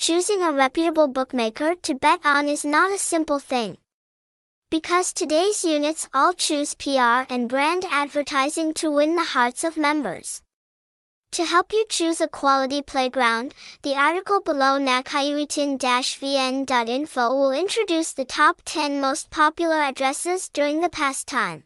choosing a reputable bookmaker to bet on is not a simple thing. Because today's units all choose PR and brand advertising to win the hearts of members. To help you choose a quality playground, the article below nhacaiuytin-vn.info will introduce the top 10 most popular addresses during the past time.